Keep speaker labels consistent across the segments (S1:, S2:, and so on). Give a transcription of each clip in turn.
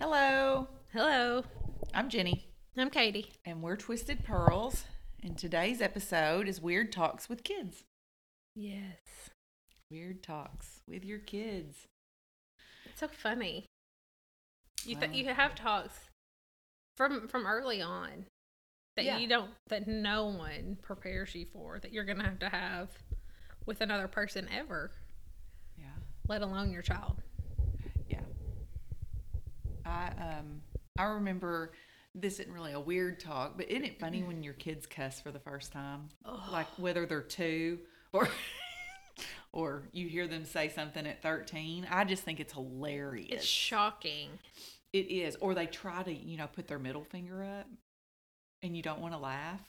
S1: Hello,
S2: Hello,
S1: I'm Jenny,
S2: I'm Katie.
S1: and we're Twisted Pearls. And today's episode is Weird Talks with Kids.
S2: Yes.
S1: Weird Talks with your kids.
S2: It's so funny. You th- you have talks from from early on that
S1: Yeah.
S2: you don't that no one prepares you for that you're gonna have to have with another person ever,
S1: Yeah.
S2: let alone your child.
S1: I um I remember this isn't really a weird talk, but isn't it funny when your kids cuss for the first time? Like whether they're two or or you hear them say something at 13. I just think it's hilarious.
S2: It's shocking.
S1: it is. Or they try to, you know, put their middle finger up and you don't want to laugh.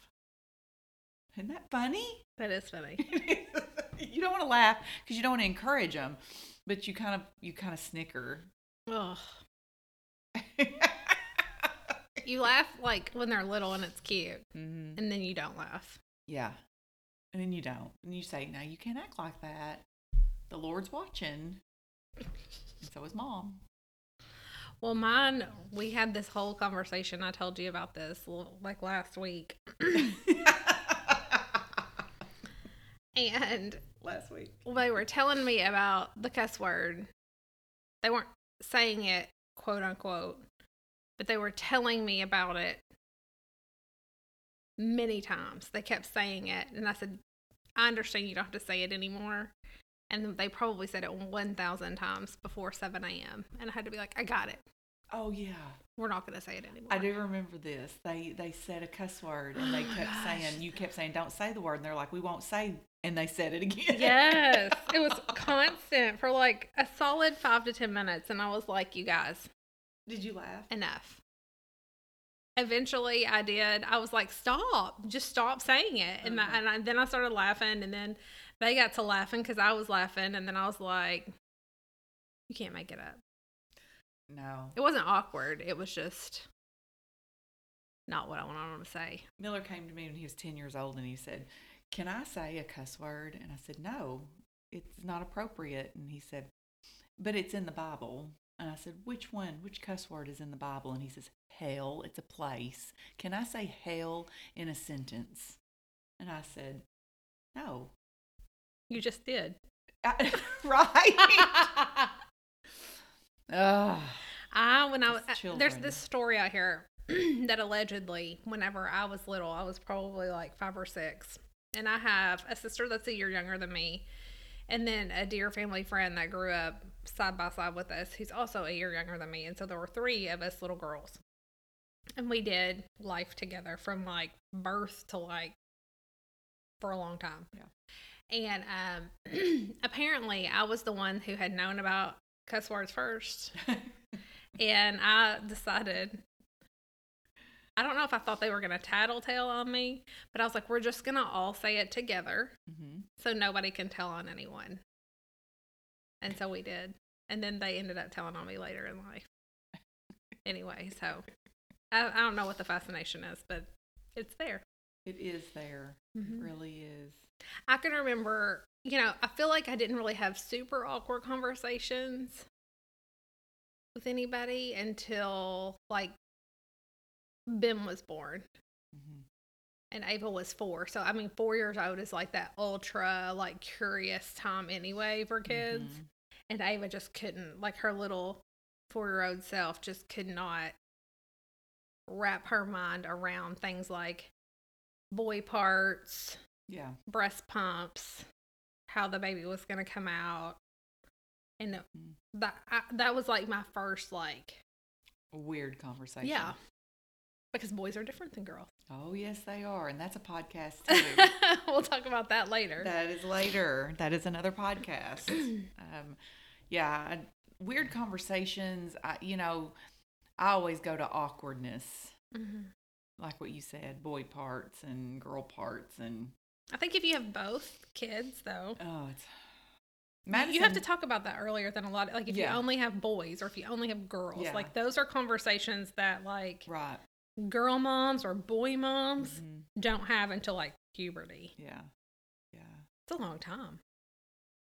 S1: Isn't that funny?
S2: That is funny.
S1: you don't want to laugh because you don't want to encourage them, but you kind of you kind of snicker.
S2: Ugh. You laugh like when they're little and it's cute,
S1: hmm
S2: and then you don't laugh.
S1: Yeah. And then you don't. And you say, no, you can't act like that. The Lord's watching. And so is mom.
S2: Well, mine, we had this whole conversation. I told you about this like last week. and
S1: Last week.
S2: Well they were telling me about the cuss word. They weren't saying it, quote unquote, but they were telling me about it many times. They kept saying it. And I said, I understand you don't have to say it anymore. And they probably said it 1,000 times before 7 a.m. And I had to be like, I got it.
S1: Oh, yeah.
S2: We're not going to say it anymore.
S1: I do remember this. They they said a cuss word and they
S2: Oh
S1: kept saying, you kept saying, don't say the word. And they're like, we won't say. And they said it again.
S2: Yes. It was constant for like a solid five to 10 minutes. And I was like, you guys,
S1: Did you laugh?
S2: enough. Eventually, I did. I was like, "Stop! Just stop saying it." And, I, and I, then I started laughing, and then they got to laughing because I was laughing, and then I was like, "You can't make it up."
S1: No.
S2: It wasn't awkward. It was just not what I wanted to say.
S1: Miller came to me when he was 10 years old and he said, Can I say a cuss word? And I said, No, it's not appropriate. And he said, But it's in the Bible. And I said, Which one? Which cuss word is in the Bible? And he says, Hell, it's a place. Can I say hell in a sentence? And I said, No.
S2: You just did.
S1: I- right? Ugh.
S2: I when I was uh, there's this story out here that allegedly whenever I was little, I was probably like five or six, and I have a sister that's a year younger than me, and then a dear family friend that grew up side by side with us, who's also a year younger than me, and so there were three of us little girls, and we did life together from like birth to like for a long time.
S1: Yeah.
S2: And um, apparently, I was the one who had known about cuss words first and I decided I don't know if I thought they were going to tattletale on me, but I was like, we're just going to all say it together
S1: hmm
S2: so nobody can tell on anyone. And so we did. And then they ended up telling on me later in life. Anyway, so I, I don't know what the fascination is, but it's there.
S1: It is there.
S2: Mhm.
S1: It really is.
S2: I can remember, you know, I feel like I didn't really have super awkward conversations with anybody until like Ben was born
S1: hmm
S2: and Ava was four. So, I mean, four years old is like that ultra, like, curious time anyway for kids.
S1: Mhm.
S2: And Ava just couldn't, like, her little four year old self just could not wrap her mind around things like boy parts,
S1: Yeah.
S2: breast pumps, how the baby was going to come out. And
S1: Mm.
S2: that I, that was like my first like
S1: weird conversation.
S2: yeah, because boys are different than girls.
S1: Oh, yes, they are. And that's a podcast, too.
S2: we'll talk about that later.
S1: that is later. That is another podcast. um, yeah. Weird conversations. I, you know, I always go to awkwardness,
S2: Mhm.
S1: like what you said, boy parts and girl parts, and
S2: I think if you have both kids, though,
S1: oh, it's.
S2: you have to talk about that earlier than a lot. Like if
S1: Yeah.
S2: you only have boys or if you only have girls,
S1: Yeah.
S2: like those are conversations that like
S1: right.
S2: Girl moms or boy moms
S1: Mhm.
S2: don't have until like puberty.
S1: Yeah, yeah.
S2: It's a long time.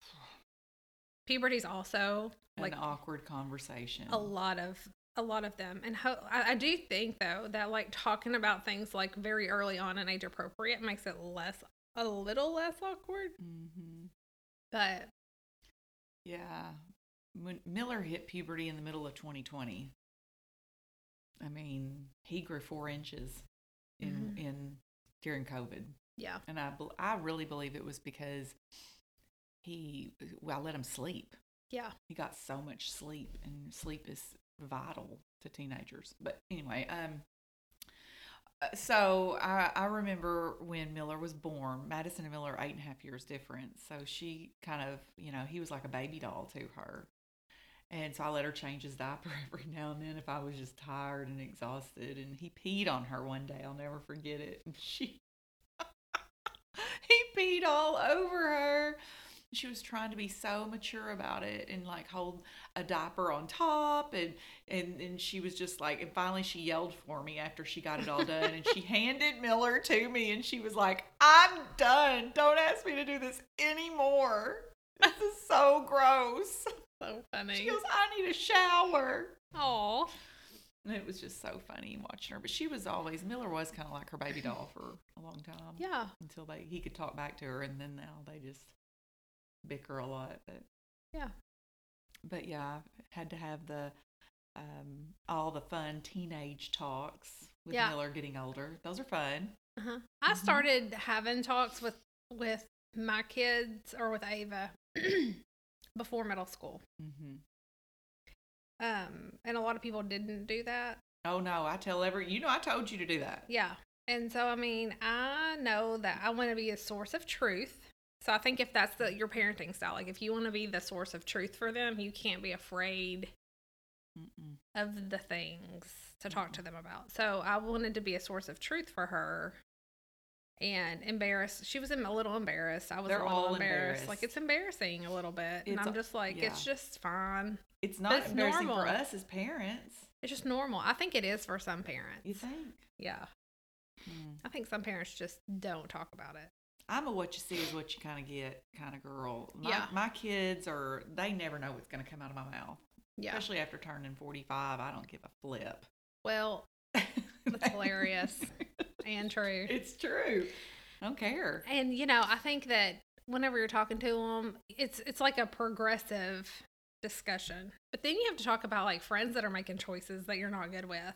S2: Puberty's also like
S1: An awkward conversation.
S2: a lot of a lot of them and ho- I, I do think though that like talking about things like very early on and age appropriate makes it less a little less awkward
S1: mm-hmm.
S2: but
S1: Yeah. When Miller hit puberty in the middle of 2020, I mean, he grew four inches in
S2: Mhm.
S1: in during COVID,
S2: yeah
S1: and I I really believe it was because he well I let him sleep.
S2: yeah
S1: He got so much sleep, and sleep is vital to teenagers. But anyway, um. uh, So I, I remember when Miller was born. Madison and Miller are eight and a half years different. So she kind of, you know, he was like a baby doll to her. And so I let her change his diaper every now and then if I was just tired and exhausted. And he peed on her one day. I'll never forget it. And she, he peed all over her. She was trying to be so mature about it and like hold a diaper on top and and and she was just like and finally she yelled for me after she got it all done and she handed Miller to me and she was like, "I'm done. Don't ask me to do this anymore. This is so gross."
S2: So funny
S1: She goes, "I need a shower."
S2: oh
S1: And it was just so funny watching her. But she was always Miller was kind of like her baby doll for a long time.
S2: yeah
S1: Until they he could talk back to her, and then now they just bicker a lot. But
S2: yeah
S1: but yeah, I had to have the um all the fun teenage talks with
S2: Yeah.
S1: Miller getting older. Those are fun.
S2: uh-huh. i
S1: Mhm.
S2: started having talks with with my kids or with ava before middle school
S1: hmm
S2: um and a lot of people didn't do that
S1: Oh no, I tell every you know I told you to do that.
S2: Yeah. And so, I mean, I know that I want to be a source of truth. So I think if that's the, your parenting style, like if you want to be the source of truth for them, you can't be afraid
S1: Mm-mm.
S2: of the things to talk to them about. So I wanted to be a source of truth for her and embarrassed. She was a little embarrassed. I was
S1: They're
S2: a little
S1: all
S2: embarrassed.
S1: embarrassed.
S2: Like it's embarrassing a little bit. and
S1: It's
S2: I'm just like, it's just fine.
S1: It's not
S2: it's
S1: embarrassing
S2: normal.
S1: for us as parents.
S2: It's just normal. I think it is for some parents.
S1: You think?
S2: Yeah.
S1: Mm.
S2: I think some parents just don't talk about it.
S1: I'm a what you see is what you kind of get kind of girl. My,
S2: Yeah.
S1: my kids are they never know what's going to come out of my mouth.
S2: Yeah.
S1: Especially after turning 45, I don't give a flip.
S2: Well, That's hilarious. and true.
S1: It's true. I don't care.
S2: And you know, I think that whenever you're talking to them, it's it's like a progressive discussion. But then you have to talk about like friends that are making choices that you're not good with,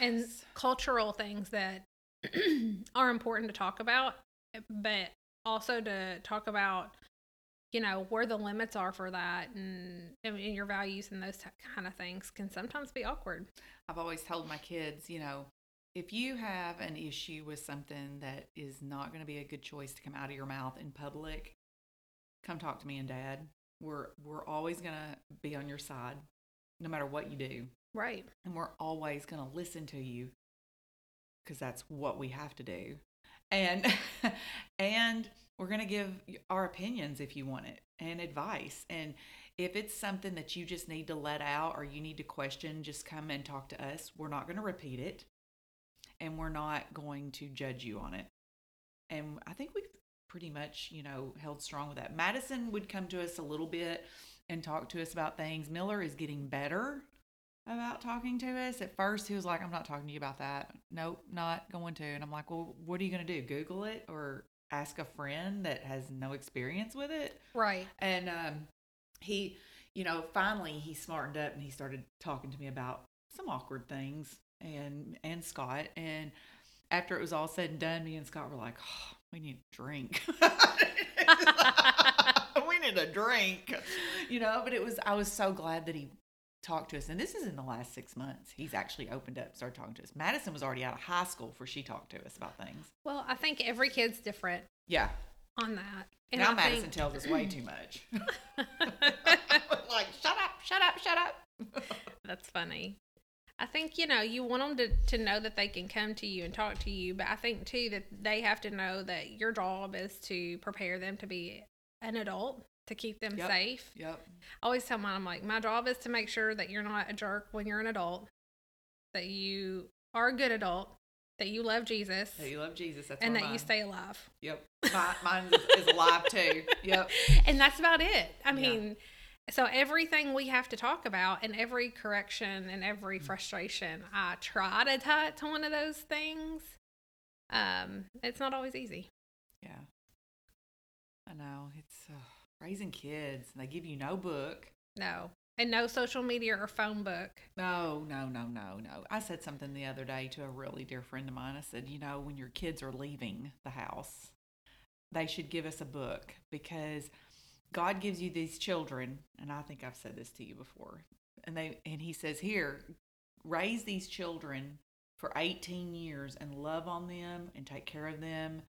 S2: and cultural things that are important to talk about, but also to talk about you know where the limits are for that and, and your values and those t- kind of things can sometimes be awkward
S1: I've always told my kids, you know, if you have an issue with something that is not going to be a good choice to come out of your mouth in public, come talk to me and dad. We're we're always going to be on your side no matter what you do.
S2: right
S1: And we're always going to listen to you cuz that's what we have to do. And and we're going to give our opinions if you want it and advice and if it's something that you just need to let out or you need to question, just come and talk to us. We're not going to repeat it and we're not going to judge you on it. And I think we've pretty much, you know, held strong with that. Madison would come to us a little bit and talk to us about things. Miller is getting better about talking to us. At first, he was like, I'm not talking to you about that. Nope, not going to. And I'm like, well, what are you going to do? Google it or ask a friend that has no experience with it?
S2: right
S1: And um, he, you know, finally he smartened up and he started talking to me about some awkward things and and Scott. And after it was all said and done, me and Scott were like, oh, we need a drink. we need a drink, you know. But it was I was so glad that he talked to us, and this is in the last six months. He's actually opened up, started talking to us. Madison was already out of high school before she talked to us about things.
S2: well i think every kid's different
S1: Yeah,
S2: on that and
S1: now
S2: I
S1: Madison
S2: think-
S1: tells us way too much. like, shut up, shut up, shut up.
S2: That's funny. I think you know you want them to, to know that they can come to you and talk to you, but I think too that they have to know that your job is to prepare them to be an adult to keep them
S1: Yep.
S2: safe.
S1: Yep.
S2: I always tell mine, I'm like, my job is to make sure that you're not a jerk when you're an adult, that you are a good adult, that you love Jesus,
S1: That you love Jesus. That's
S2: and that
S1: of
S2: you stay alive.
S1: Yep. My, mine is, is alive too. Yep.
S2: and that's about it. I
S1: Yeah.
S2: So everything we have to talk about and every correction and every
S1: Mm.
S2: frustration, I try to tie it to one of those things. Um, it's not always easy.
S1: Yeah. I know. It's uh, raising kids. They give you no book.
S2: No. And no social media or phone book.
S1: No, no, no, no, no. I said something the other day to a really dear friend of mine. I said, you know, when your kids are leaving the house, they should give us a book because God gives you these children, and I think I've said this to you before. And they and he says, "Here, raise these children for 18 years and love on them and take care of them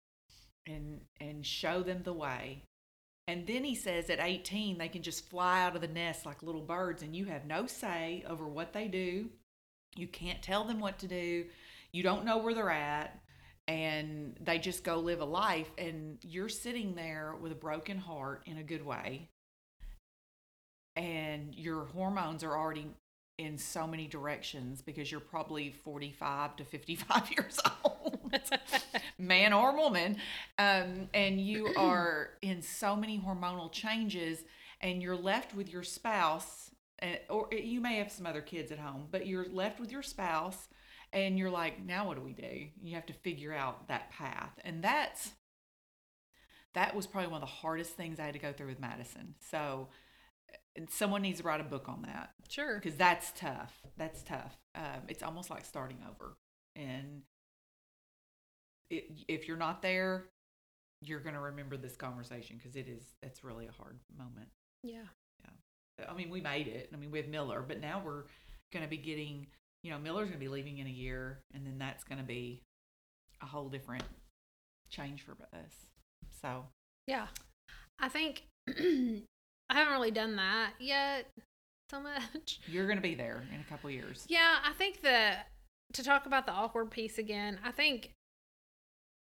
S1: and and show them the way." And then he says at 18 they can just fly out of the nest like little birds and you have no say over what they do. You can't tell them what to do. You don't know where they're at and they just go live a life and you're sitting there with a broken heart in a good way. And your hormones are already in so many directions because you're probably 45 to 55 years old. Man or woman. Um, and you are in so many hormonal changes and you're left with your spouse uh, or you may have some other kids at home but you're left with your spouse and you're like now what do we do? You have to figure out that path. And that's that was probably one of the hardest things i had to go through with madison. So and someone needs to write a book on that.
S2: Sure.
S1: because that's tough. That's tough. Um, it's almost like starting over. And it, if you're not there you're going to remember this conversation because it is it's really a hard moment.
S2: Yeah. Yeah.
S1: I mean, we made it. I mean, we have Miller, but now we're going to be getting, you know, Miller's going to be leaving in a year, and then that's going to be a whole different change for us. So,
S2: Yeah. I think I haven't really done that yet so much.
S1: you're going to be there in a couple years.
S2: Yeah, I think that to talk about the awkward piece again, I think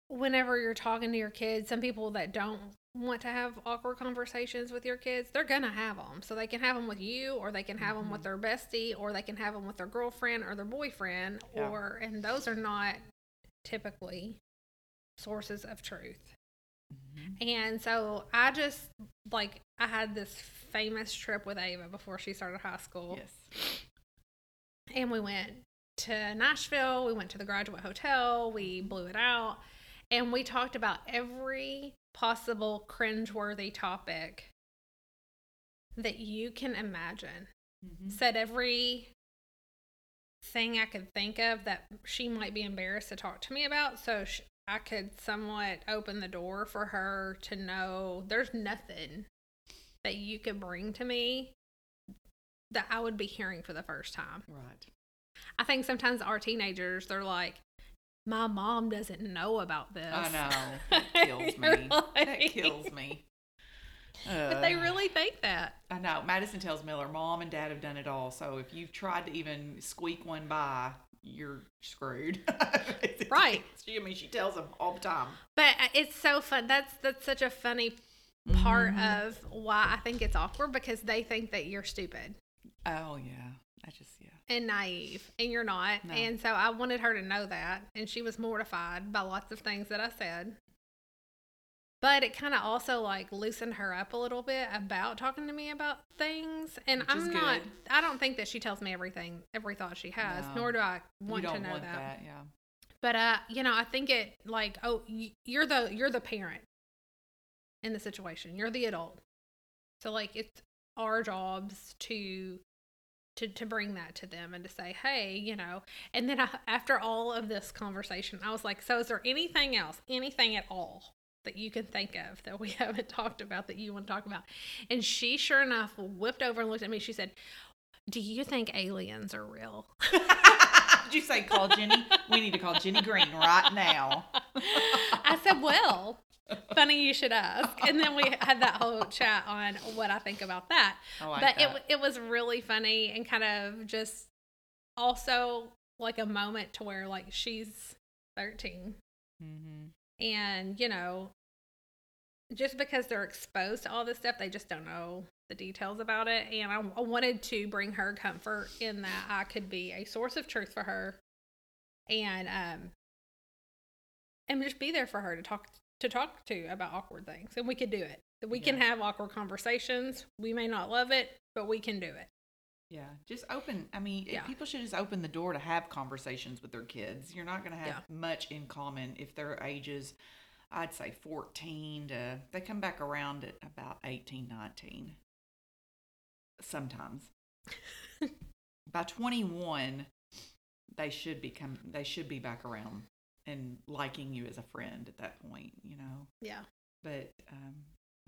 S2: whenever you're talking to your kids, some people that don't want to have awkward conversations with your kids, they're going to have them. So they can have them with you, or they can have them with their bestie, or they can have them with their girlfriend or their boyfriend,
S1: Yeah.
S2: or, and those are not typically sources of truth.
S1: Mhm.
S2: And so I just, like, I had this famous trip with Ava before she started high school
S1: Yes.
S2: and we went to Nashville. We went to the Graduate Hotel. We blew it out, and we talked about every possible cringeworthy topic that you can imagine.
S1: Mhm.
S2: Said every thing I could think of that she might be embarrassed to talk to me about, so sh- I could somewhat open the door for her to know there's nothing that you could bring to me that I would be hearing for the first time.
S1: Right.
S2: I think sometimes our teenagers, they're like, my mom doesn't know about this.
S1: I know. That kills me.
S2: You're
S1: that kills me.
S2: But they
S1: Uh,
S2: really think that.
S1: I know. Madison tells Miller, Mom and Dad have done it all. So if you've tried to even squeak one by, you're screwed.
S2: Right.
S1: She, I mean, she tells them all the time.
S2: But uh, it's so fun. That's that's such a funny part
S1: Mhm.
S2: of why I think it's awkward because they think that you're stupid
S1: Oh yeah, I just yeah.
S2: And naive, and you're not.
S1: No.
S2: And so I wanted her to know that, and she was mortified by lots of things that I said. But it kind of also like loosened her up a little bit about talking to me about things. And
S1: Which
S2: I'm not. I don't think that she tells me everything, every thought she has,
S1: No.
S2: nor do I want to know
S1: want
S2: that.
S1: that. Yeah.
S2: But uh, you know, I think it like oh, you're the you're the parent in the situation. You're the adult. So like it's our jobs to to to bring that to them and to say, "Hey, you know." And then I, after all of this conversation, I was like, "So is there anything else, anything at all that you can think of that we haven't talked about that you want to talk about?" And she sure enough whipped over and looked at me. She said, "Do you think aliens are real?"
S1: Did you say call Jenny? we need to call Jenny Green right now.
S2: I said, "Well, funny you should ask." And then we had that whole chat on what I think about that.
S1: I like
S2: but it
S1: that.
S2: w- it was really funny and kind of just also like a moment to where like she's 13
S1: Mm-hmm.
S2: and you know just because they're exposed to all this stuff they just don't know the details about it and I, I wanted to bring her comfort in that i could be a source of truth for her and um and just be there for her to talk to talk to about awkward things and we could do it we can have awkward conversations we may not love it but we can do it
S1: Yeah, just open. I mean,
S2: Yeah.
S1: people should just open the door to have conversations with their kids. You're not going to have
S2: Yeah.
S1: much in common if their ages, I'd say 14 to, they come back around at about 18, 19. Sometimes. By 21, they should become, they should be back around and liking you as a friend at that point, you know?
S2: yeah
S1: But um,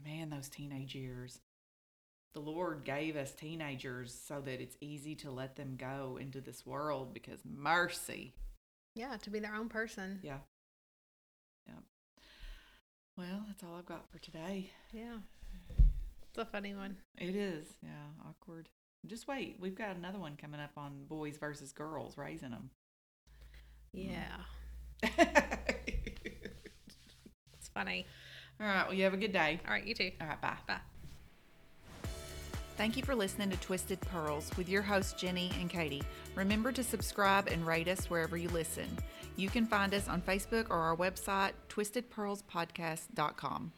S1: man, those teenage years. The Lord gave us teenagers so that it's easy to let them go into this world because mercy.
S2: yeah to be their own person
S1: Yeah. Yeah. Well, that's all I've got for today.
S2: yeah it's a funny one
S1: It is. Yeah. Awkward. Just wait. We've got another one coming up on boys versus girls, raising them.
S2: yeah
S1: all
S2: it's funny All
S1: right. Well, you have a good day.
S2: all right you too
S1: All right. Bye.
S2: bye
S1: Thank you for listening to Twisted Pearls with your hosts, Jenny and Katie. Remember to subscribe and rate us wherever you listen. You can find us on Facebook or our website, twistedpearlspodcast.com.